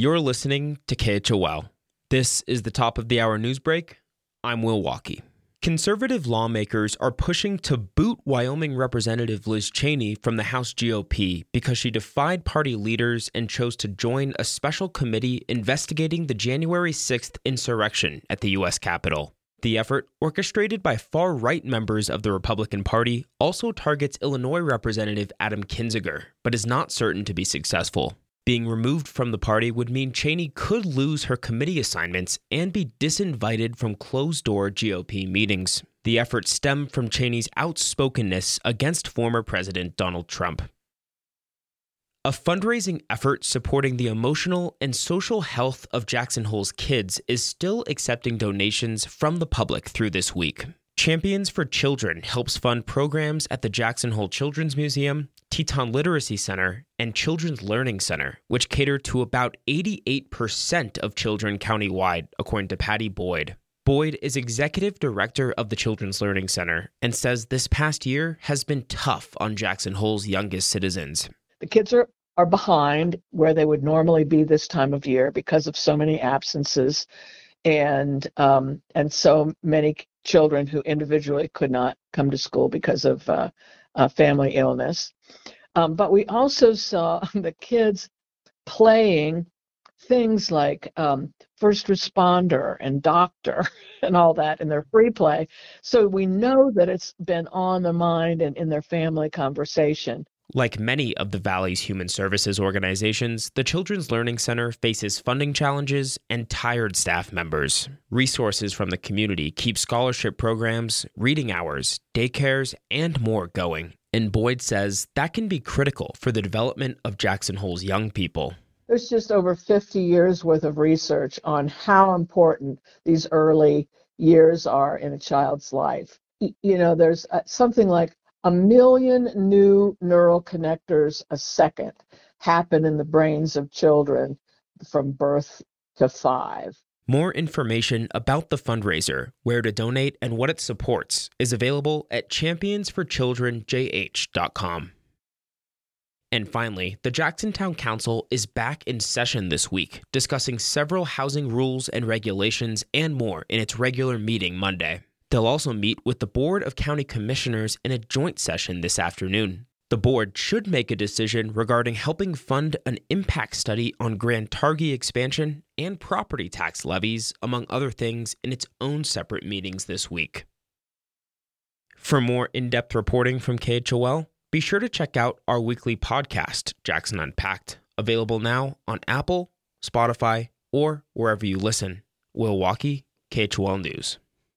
You're listening to KHOL. This is the top of the hour news break. I'm Will Walkey. Conservative lawmakers are pushing to boot Wyoming Representative Liz Cheney from the House GOP because she defied party leaders and chose to join a special committee investigating the January 6th insurrection at the U.S. Capitol. The effort, orchestrated by far right members of the Republican Party, also targets Illinois Representative Adam Kinzinger, but is not certain to be successful. Being removed from the party would mean Cheney could lose her committee assignments and be disinvited from closed door GOP meetings. The effort stemmed from Cheney's outspokenness against former President Donald Trump. A fundraising effort supporting the emotional and social health of Jackson Hole's kids is still accepting donations from the public through this week. Champions for Children helps fund programs at the Jackson Hole Children's Museum, Teton Literacy Center, and Children's Learning Center, which cater to about 88% of children countywide, according to Patty Boyd. Boyd is executive director of the Children's Learning Center and says this past year has been tough on Jackson Hole's youngest citizens. The kids are, are behind where they would normally be this time of year because of so many absences and um, and so many children who individually could not come to school because of uh, uh, family illness. Um, but we also saw the kids playing things like um, first responder and doctor and all that in their free play. So we know that it's been on the mind and in their family conversation. Like many of the Valley's human services organizations, the Children's Learning Center faces funding challenges and tired staff members. Resources from the community keep scholarship programs, reading hours, daycares, and more going. And Boyd says that can be critical for the development of Jackson Hole's young people. There's just over 50 years worth of research on how important these early years are in a child's life. You know, there's uh, something like a million new neural connectors a second happen in the brains of children from birth to five. More information about the fundraiser, where to donate, and what it supports is available at championsforchildrenjh.com. And finally, the Jacksontown Council is back in session this week, discussing several housing rules and regulations and more in its regular meeting Monday. They'll also meet with the Board of County Commissioners in a joint session this afternoon. The board should make a decision regarding helping fund an impact study on Grand Targhee expansion and property tax levies, among other things, in its own separate meetings this week. For more in depth reporting from KHOL, be sure to check out our weekly podcast, Jackson Unpacked, available now on Apple, Spotify, or wherever you listen. Will Walkey, KHOL News.